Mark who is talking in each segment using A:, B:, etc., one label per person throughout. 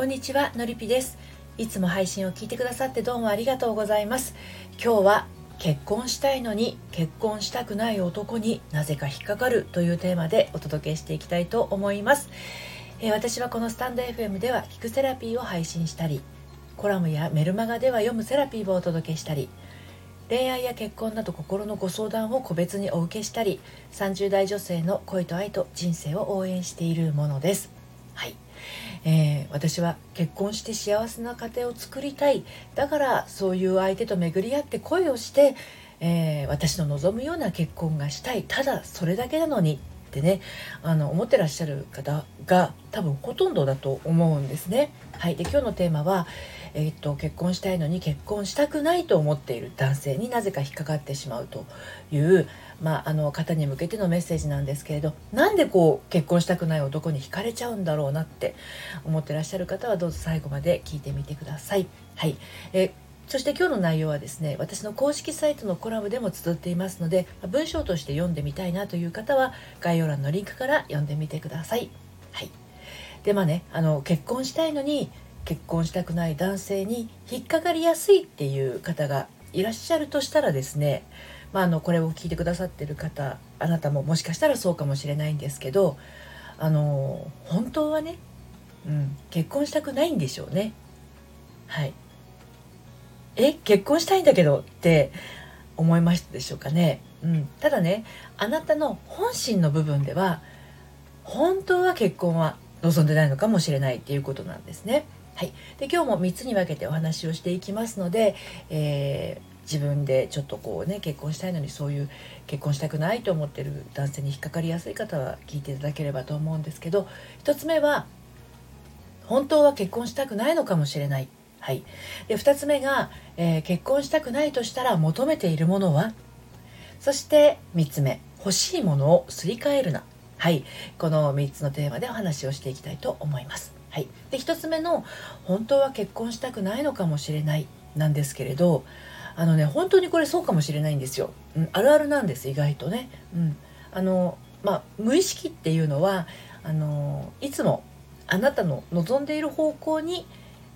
A: こんにちはのりぴです。いつも配信を聞いてくださってどうもありがとうございます。今日は結婚したいのに結婚したくない男になぜか引っかかるというテーマでお届けしていきたいと思います、えー、私はこのスタンド FM では聞くセラピーを配信したりコラムやメルマガでは読むセラピーをお届けしたり恋愛や結婚など心のご相談を個別にお受けしたり30代女性の恋と愛と人生を応援しているものです。はい。えー、私は結婚して幸せな家庭を作りたい。だからそういう相手と巡り合って恋をして、えー、私の望むような結婚がしたい。ただそれだけなのに。ってねあの思ってらっしゃる方が多分ほとんどだと思うんですね。はい、で今日のテーマは、えー、っと結婚したいのに結婚したくないと思っている男性になぜか引っかかってしまうという、まあ、あの方に向けてのメッセージなんですけれどなんでこう結婚したくない男に惹かれちゃうんだろうなって思ってらっしゃる方はどうぞ最後まで聞いてみてください。はいえそして今日の内容はですね私の公式サイトのコラムでも綴っていますので文章として読んでみたいなという方は概要欄のリンクから読んでみてください。はい、でまあねあの結婚したいのに結婚したくない男性に引っかかりやすいっていう方がいらっしゃるとしたらですねまあ、あのこれを聞いてくださってる方あなたももしかしたらそうかもしれないんですけどあの本当はね、うん、結婚したくないんでしょうね。はいえ結婚したいんだけどって思いましたでしょうかね。うん、ただねあなたの本心の部分では本当は結婚は望んでないのかもしれないっていうことなんですね。はい、で今日も3つに分けてお話をしていきますので、えー、自分でちょっとこうね結婚したいのにそういう結婚したくないと思ってる男性に引っかかりやすい方は聞いていただければと思うんですけど1つ目は本当は結婚したくないのかもしれない。はい、で2つ目が、えー、結婚したくないとしたら求めているものは？そして3つ目。欲しいものをすり替えるな。はい。この3つのテーマでお話をしていきたいと思います。はい。で1つ目の本当は結婚したくないのかもしれないなんですけれどあのね本当にこれそうかもしれないんですよ、うん、あるあるなんです意外とね、うん、あのまあ無意識っていうのはあのいつもあなたの望んでいる方向に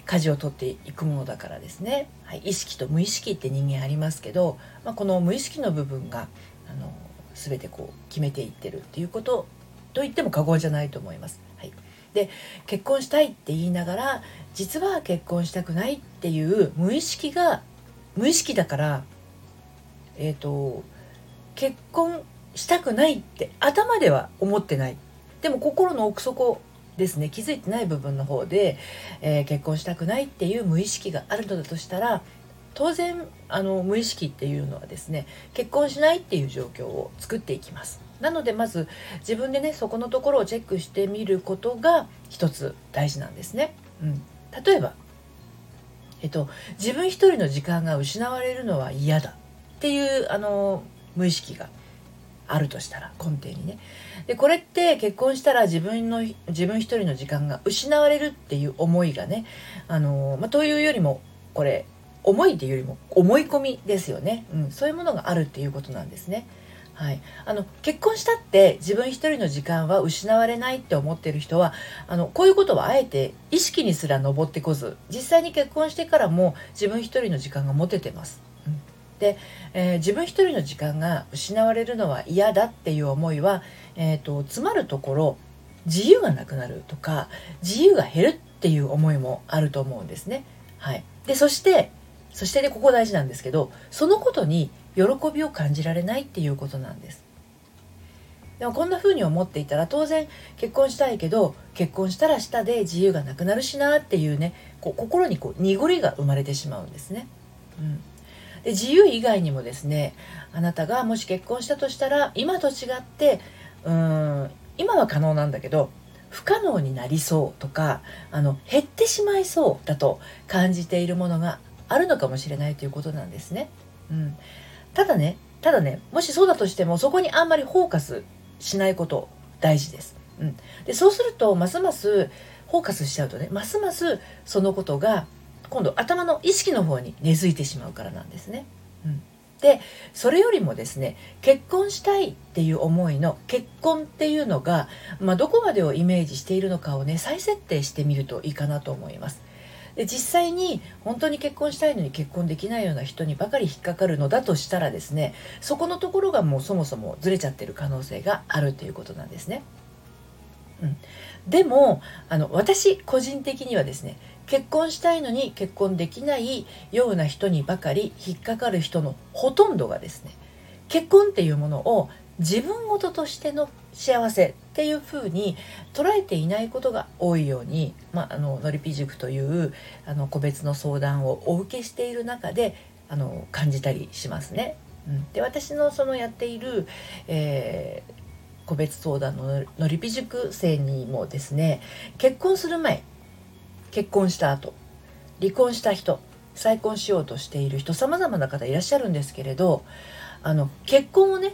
A: 舵を取っていくものだからですね、はい、意識と無意識って人間ありますけど、まあ、この無意識の部分があの全てこう決めていってるっていうことと言っても過言じゃないと思います。はい、で結婚したいって言いながら実は結婚したくないっていう無意識が無意識だからえっ、ー、と結婚したくないって頭では思ってない。でも心の奥底ですね。気づいてない部分の方で、えー、結婚したくないっていう無意識があるのだとしたら当然あの無意識っていうのはですね結婚しないっていう状況を作っていきます。なのでまず自分でねそこのところをチェックしてみることが一つ大事なんですね、うん、例えばえっと自分一人の時間が失われるのは嫌だっていうあの無意識があるとしたら根底にねでこれって結婚したら自分の自分一人の時間が失われるっていう思いがねあの、まあ、というよりもこれ思いっていうよりも思い込みですよね、うん、そういうものがあるっていうことなんですね。はい、あの結婚したって自分一人の時間は失われないって思ってる人はあのこういうことはあえて意識にすら上ってこず実際に結婚してからも自分一人の時間が持ててます。で、えー、自分一人の時間が失われるのは嫌だっていう思いは、えーと、詰まるところ自由がなくなるとか自由が減るっていう思いもあると思うんですね。はい、でそしてそしてねここ大事なんですけどそのことに喜びを感じられないっていうことなんです。でもこんな風に思っていたら当然結婚したいけど結婚したら下で自由がなくなるしなっていうねこう心にこう濁りが生まれてしまうんですね。うんで自由以外にもですねあなたがもし結婚したとしたら今と違ってうん今は可能なんだけど不可能になりそうとかあの減ってしまいそうだと感じているものがあるのかもしれないということなんですね。うん、ただねただねもしそうだとしてもそこにあんまりフォーカスしないこと大事です。うん、でそうするとますますフォーカスしちゃうとねますますそのことが今度頭の意識の方に根付いてしまうからなんですね。うん、でそれよりもですね結婚したいっていう思いの結婚っていうのが、まあ、どこまでをイメージしているのかをね再設定してみるといいかなと思います。で実際に本当に結婚したいのに結婚できないような人にばかり引っかかるのだとしたらですねそこのところがもうそもそもずれちゃってる可能性があるということなんですね。うん、でもあの私個人的にはですね結婚したいのに結婚できないような人にばかり引っかかる人のほとんどがですね結婚っていうものを自分事としての幸せっていうふうに捉えていないことが多いように、まあ、あののりぴ塾というあの個別の相談をお受けしている中であの感じたりしますね。うん、で私のそのやっている、えー、個別相談ののりぴ塾生にもですね結婚する前結婚した後離婚した人再婚しようとしている人様々な方いらっしゃるんですけれどあの結婚をね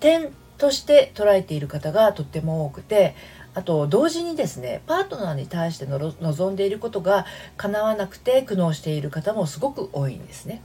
A: 点として捉えている方がとっても多くてあと同時にですねパートナーに対しての望んでいることが叶わなくて苦悩している方もすごく多いんですね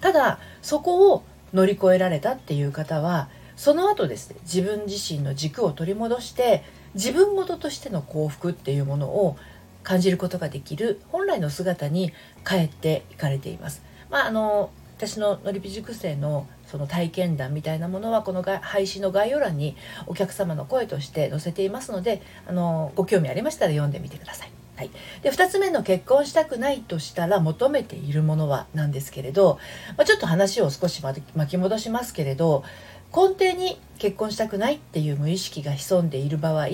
A: ただそこを乗り越えられたっていう方はその後ですね自分自身の軸を取り戻して自分事としての幸福っていうものを感じることができる本来の姿に帰っていかれています。まあ、あの私ののりぴ塾生のその体験談みたいなものはこの配信の概要欄にお客様の声として載せていますのであのご興味ありましたら読んでみてください。はい、で2つ目の結婚したくないとしたら求めているものはなんですけれど、まあ、ちょっと話を少し巻き戻しますけれど根底に結婚したくないっていう無意識が潜んでいる場合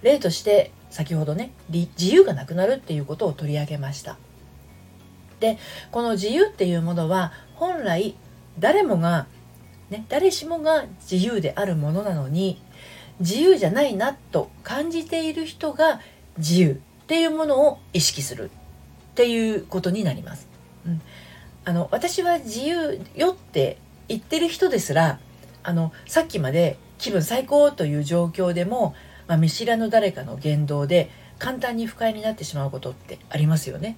A: 例として先ほどね自由がなくなるっていうことを取り上げましたでこの自由っていうものは本来誰もが、ね、誰しもが自由であるものなのに自由じゃないなと感じている人が自由っていうものを意識するっていうことになります。うん、あの私は自由よって言ってる人ですらあのさっきまで気分最高という状況でもまあ、見知らぬ誰かの言動で簡単に不快になってしまうことってありますよね。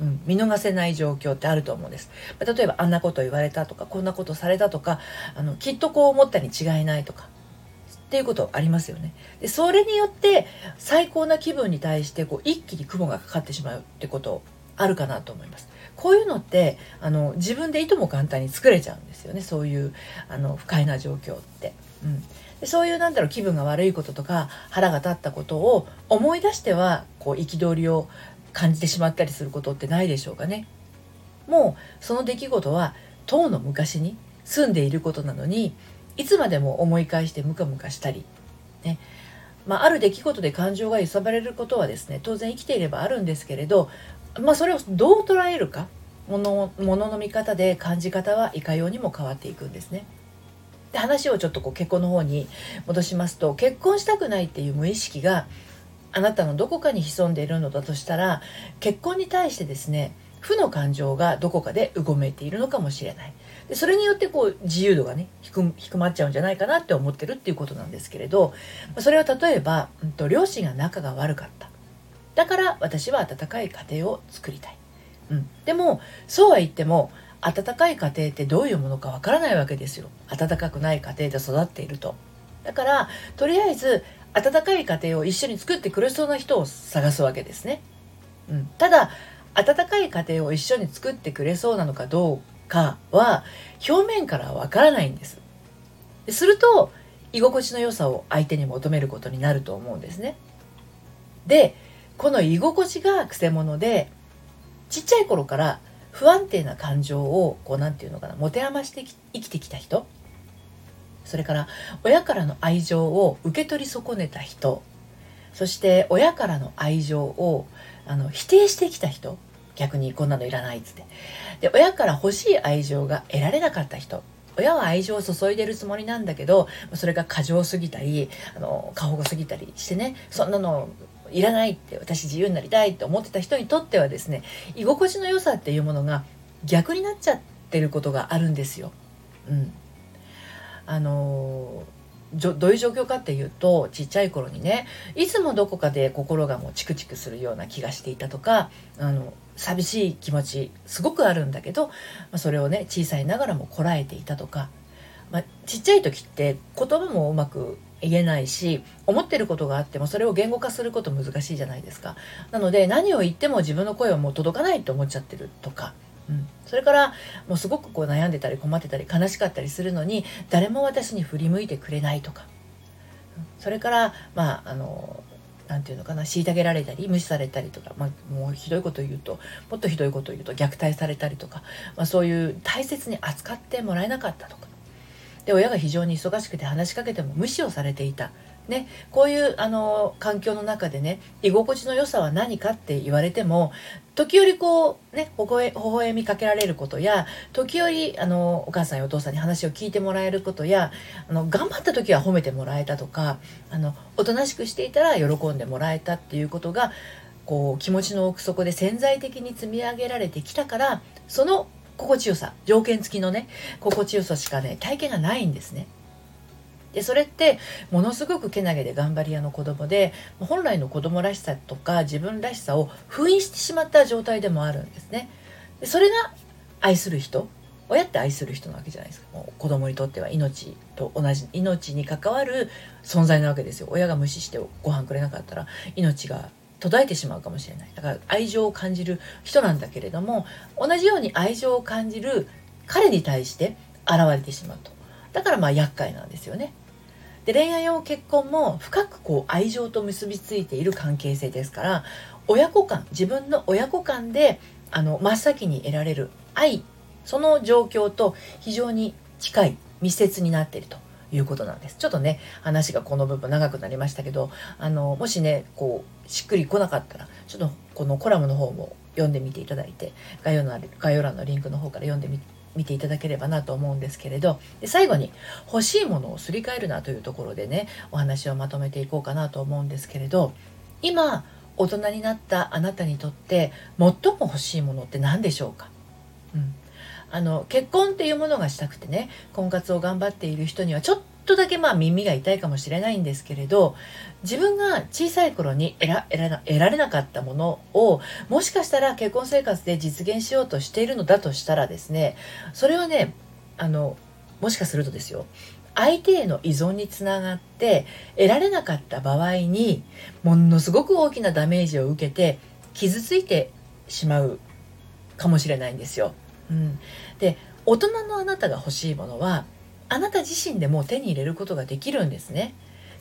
A: うん、見逃せない状況ってあると思うんです。例えばあんなこと言われたとかこんなことされたとかあのきっとこう思ったに違いないとかっていうことありますよね。でそれによって最高な気分に対してこう一気に雲がかかってしまうってことあるかなと思います。こういうのってあの自分でいとも簡単に作れちゃうんですよねそういうあの不快な状況って。うんでそういうなんだろう気分が悪いこととか腹が立ったことを思い出してはこう憤りを感じてしまったりすることってないでしょうかね。もうその出来事は当の昔に住んでいることなのにいつまでも思い返してムカムカしたり、ねまあ、ある出来事で感情が揺さばれることはですね当然生きていればあるんですけれど、まあ、それをどう捉えるかものものの見方で感じ方はいかようにも変わっていくんですね。で話をちょっとこう結婚の方に戻しますと結婚したくないっていう無意識があなたのどこかに潜んでいるのだとしたら結婚に対してですね負の感情がどこかでうごめいているのかもしれない。でそれによってこう自由度がね低まっちゃうんじゃないかなって思ってるっていうことなんですけれどそれは例えば、うんと、両親が仲が悪かった。だから私は温かい家庭を作りたい、うん、でもそうは言っても温かい家庭ってどういうものかわからないわけですよ。温かくない家庭で育っていると。だからとりあえず温かい家庭を一緒に作ってくれそうな人を探すわけですね、うん、ただ温かい家庭を一緒に作ってくれそうなのかどうかは表面からわからないんです。すると居心地の良さを相手に求めることになると思うんですね。でこの居心地がくせ者でちっちゃい頃から不安定な感情をこう何て言うのかな持て余して生きてきた人それから親からの愛情を受け取り損ねた人そして親からの愛情をあの否定してきた人逆にこんなのいらないっつってで親から欲しい愛情が得られなかった人親は愛情を注いでるつもりなんだけどそれが過剰すぎたりあの過保護すぎたりしてねそんなのいらないって私自由になりたいって思ってた人にとってはですね居心地の良さっていうものが逆になっちゃってることがあるんですよ。うん、あのどういう状況かっていうとちっちゃい頃にねいつもどこかで心がもうチクチクするような気がしていたとかあの寂しい気持ちすごくあるんだけど、まあ、それをね小さいながらもこらえていたとか、まあ、ちっちゃい時って言葉もうまく言えないし思ってることがあってもそれを言語化すること難しいじゃないですか。なので何を言っても自分の声はもう届かないと思っちゃってるとか、うん、それからもうすごくこう悩んでたり困ってたり悲しかったりするのに誰も私に振り向いてくれないとか。それからまああの何て言うのかな虐げられたり無視されたりとか、まあ、もうひどいこと言うともっとひどいこと言うと虐待されたりとか、まあ、そういう大切に扱ってもらえなかったとか。で親が非常に忙しくて話しかけても無視をされていた。ね、こういうあの環境の中でね居心地の良さは何かって言われても時折こうね微笑みかけられることや時折あのお母さんやお父さんに話を聞いてもらえることやあの頑張った時は褒めてもらえたとかあのおとなしくしていたら喜んでもらえたっていうことがこう気持ちの奥底で潜在的に積み上げられてきたからその心地よさ条件付きのね心地よさしかね体験がないんですね。でそれってものすごくけなげで頑張り屋の子供で本来の子供らしさとか自分らしさを封印してしまった状態でもあるんですね。でそれが愛する人親って愛する人なわけじゃないですか。もう子供にとっては命と同じ命に関わる存在なわけですよ。親が無視してご飯くれなかったら命が途絶えてしまうかもしれない。だから愛情を感じる人なんだけれども同じように愛情を感じる彼に対して現れてしまうと。だからまあ厄介なんですよね。で恋愛も結婚も深くこう愛情と結びついている関係性ですから親子間自分の親子間であの真っ先に得られる愛その状況と非常に近い密接になっているということなんです。ちょっとね話がこの部分長くなりましたけどあのもしねこうしっくりこなかったらちょっとこのコラムの方も読んでみていただいて概要の概要欄のリンクの方から読んでみて見ていただければなと思うんですけれどで最後に欲しいものをすり替えるなというところでねお話をまとめていこうかなと思うんですけれど今大人になったあなたにとって最も欲しいものって何でしょうか、うん、あの結婚っていうものがしたくてね婚活を頑張っている人にはちょっっとだけまあ耳が痛いかもしれないんですけれど自分が小さい頃に得ら得られなかったものをもしかしたら結婚生活で実現しようとしているのだとしたらですねそれはねあのもしかするとですよ相手への依存につながって得られなかった場合にものすごく大きなダメージを受けて傷ついてしまうかもしれないんですよ。うん、で大人のあなたが欲しいものはあなた自身でも手に入れることができるんですね。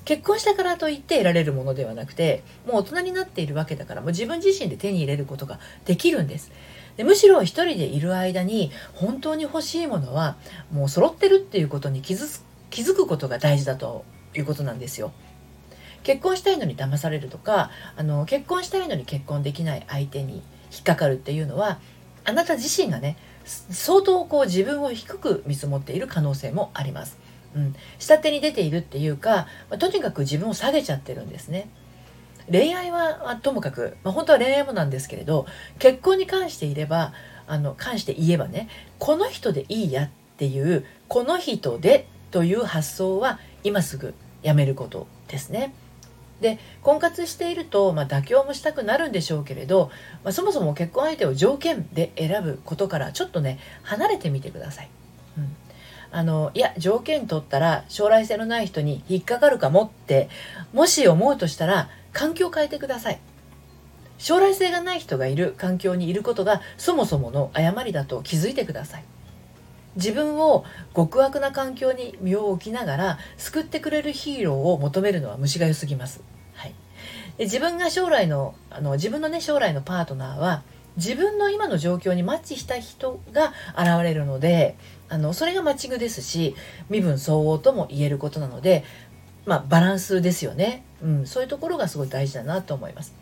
A: 結婚したからといって得られるものではなくてもう大人になっているわけだからもう自分自身で手に入れることができるんですでむしろ一人でいる間に本当に欲しいものはもう揃ってるっていうことに気づ気づくことが大事だということなんですよ結婚したいのに騙されるとかあの結婚したいのに結婚できない相手に引っかかるっていうのはあなた自身がね相当こう自分を低く見積もっている可能性もあります。うん、下手に出ているっていうか、まあ、とにかく自分を下げちゃってるんですね。恋愛は、まあ、ともかく、まあ、本当は恋愛もなんですけれど結婚に関していればあの関して言えばねこの人でいいやっていうこの人でという発想は今すぐやめることですね。で婚活していると、まあ、妥協もしたくなるんでしょうけれど、まあ、そもそも結婚相手を条件で選ぶことからちょっとね離れてみてください。うんあのいや条件取ったら将来性のない人に引っかかるかもってもし思うとしたら環境変えてください将来性がない人がいる環境にいることがそもそもの誤りだと気づいてください自分を極悪な環境に身を置きながら救ってくれるヒーローを求めるのは虫が良すぎます。で自分が将来のあの自分のね将来のパートナーは自分の今の状況にマッチした人が現れるのであのそれがマッチングですし身分相応とも言えることなので、まあ、バランスですよね、うん、そういうところがすごい大事だなと思います。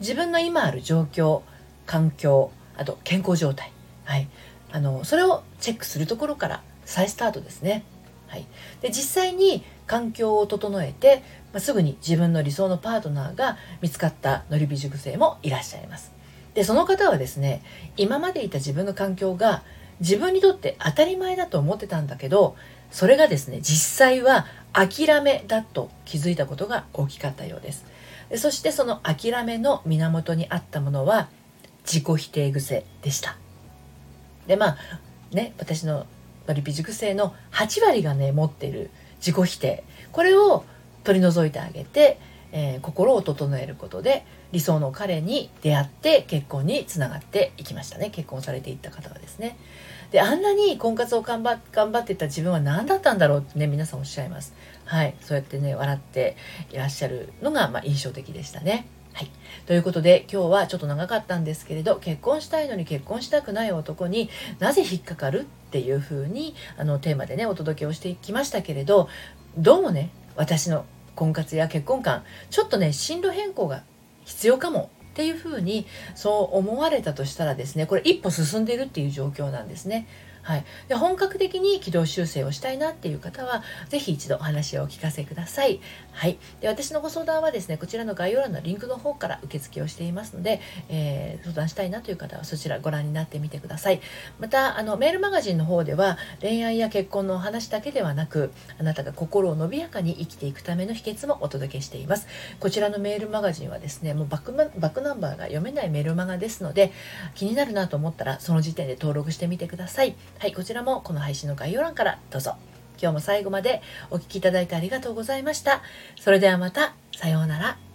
A: 自分の今ある状況環境あと健康状態、はい、あのそれをチェックするところから再スタートですね。はい、で実際に環境を整えて、まあ、すぐに自分の理想のパートナーが見つかったのりび塾生もいらっしゃいます。でその方はですね今までいた自分の環境が自分にとって当たり前だと思ってたんだけどそれがですね実際は諦めだと気づいたことが大きかったようです。でそしてその諦めの源にあったものは自己否定癖でしたでまあね私ののリピ塾生の8割がね持っている自己否定。これを取り除いてあげて、えー、心を整えることで理想の彼に出会って結婚につながっていきましたね。結婚されていった方はですね。であんなに婚活を頑張頑張っていた自分は何だったんだろうってね皆さんおっしゃいます。はい。そうやってね笑っていらっしゃるのが、まあ、印象的でしたね。はい。ということで、今日はちょっと長かったんですけれど、結婚したいのに結婚したくない男になぜ引っかかるっていう風に、あの、テーマでね、お届けをしてきましたけれど、どうもね、私の婚活や結婚観、ちょっとね、進路変更が必要かもっていうふうにそう思われたとしたらですねこれ一歩進んでいるっていう状況なんですね。はい、で本格的に軌道修正をしたいなっていう方は是非一度お話をお聞かせください。はい、で私のご相談はですねこちらの概要欄のリンクの方から受付をしていますので、えー、相談したいなという方はそちらご覧になってみてください。またあのメールマガジンの方では恋愛や結婚のお話だけではなくあなたが心を伸びやかに生きていくための秘訣もお届けしています。こちらのメールマガジンはですねもうバックバックナンバーが読めないメールマガですので気になるなと思ったらその時点で登録してみてください。はい、こちらもこの配信の概要欄からどうぞ。今日も最後までお聴きいただいてありがとうございました。それではまた、さようなら。